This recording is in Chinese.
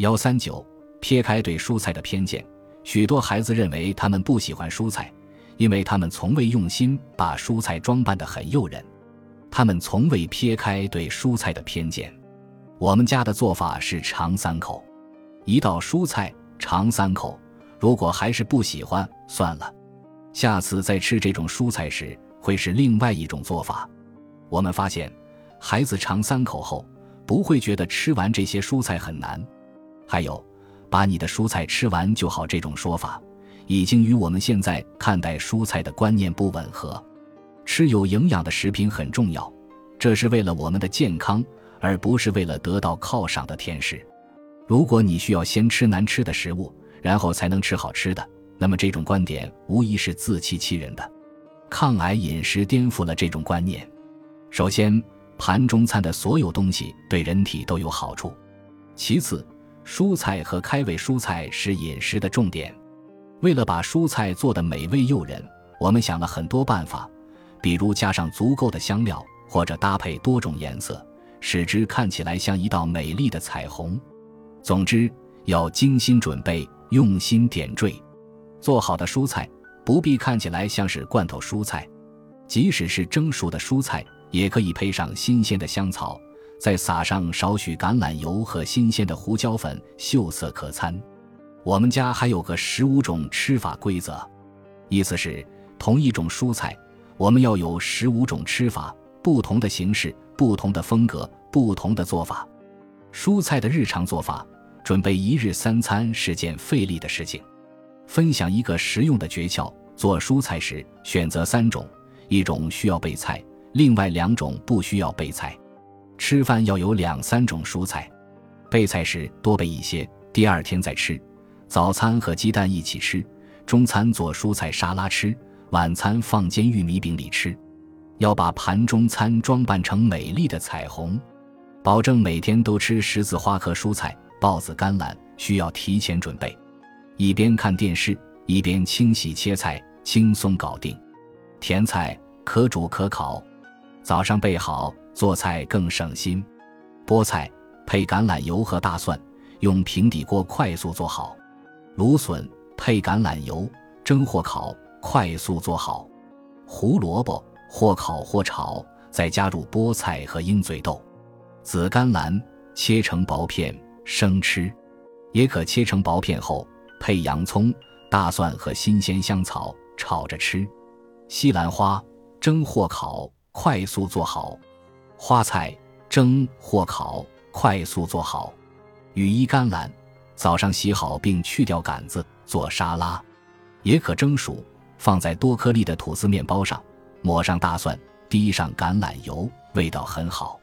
幺三九，撇开对蔬菜的偏见，许多孩子认为他们不喜欢蔬菜，因为他们从未用心把蔬菜装扮得很诱人。他们从未撇开对蔬菜的偏见。我们家的做法是尝三口，一道蔬菜尝三口，如果还是不喜欢，算了，下次再吃这种蔬菜时会是另外一种做法。我们发现，孩子尝三口后不会觉得吃完这些蔬菜很难。还有，把你的蔬菜吃完就好这种说法，已经与我们现在看待蔬菜的观念不吻合。吃有营养的食品很重要，这是为了我们的健康，而不是为了得到犒赏的甜食。如果你需要先吃难吃的食物，然后才能吃好吃的，那么这种观点无疑是自欺欺人的。抗癌饮食颠覆了这种观念。首先，盘中餐的所有东西对人体都有好处。其次，蔬菜和开胃蔬菜是饮食的重点。为了把蔬菜做得美味诱人，我们想了很多办法。比如加上足够的香料，或者搭配多种颜色，使之看起来像一道美丽的彩虹。总之，要精心准备，用心点缀。做好的蔬菜不必看起来像是罐头蔬菜，即使是蒸熟的蔬菜，也可以配上新鲜的香草，再撒上少许橄榄油和新鲜的胡椒粉，秀色可餐。我们家还有个十五种吃法规则，意思是同一种蔬菜。我们要有十五种吃法，不同的形式，不同的风格，不同的做法。蔬菜的日常做法，准备一日三餐是件费力的事情。分享一个实用的诀窍：做蔬菜时选择三种，一种需要备菜，另外两种不需要备菜。吃饭要有两三种蔬菜，备菜时多备一些，第二天再吃。早餐和鸡蛋一起吃，中餐做蔬菜沙拉吃。晚餐放煎玉米饼里吃，要把盘中餐装扮成美丽的彩虹，保证每天都吃十字花科蔬菜、豹子甘蓝，需要提前准备。一边看电视，一边清洗切菜，轻松搞定。甜菜可煮可烤，早上备好做菜更省心。菠菜配橄榄油和大蒜，用平底锅快速做好。芦笋配橄榄油蒸或烤。快速做好，胡萝卜或烤或炒，再加入菠菜和鹰嘴豆。紫甘蓝切成薄片生吃，也可切成薄片后配洋葱、大蒜和新鲜香草炒着吃。西兰花蒸或烤，快速做好。花菜蒸或烤，快速做好。羽衣甘蓝早上洗好并去掉杆子做沙拉，也可蒸熟。放在多颗粒的吐司面包上，抹上大蒜，滴上橄榄油，味道很好。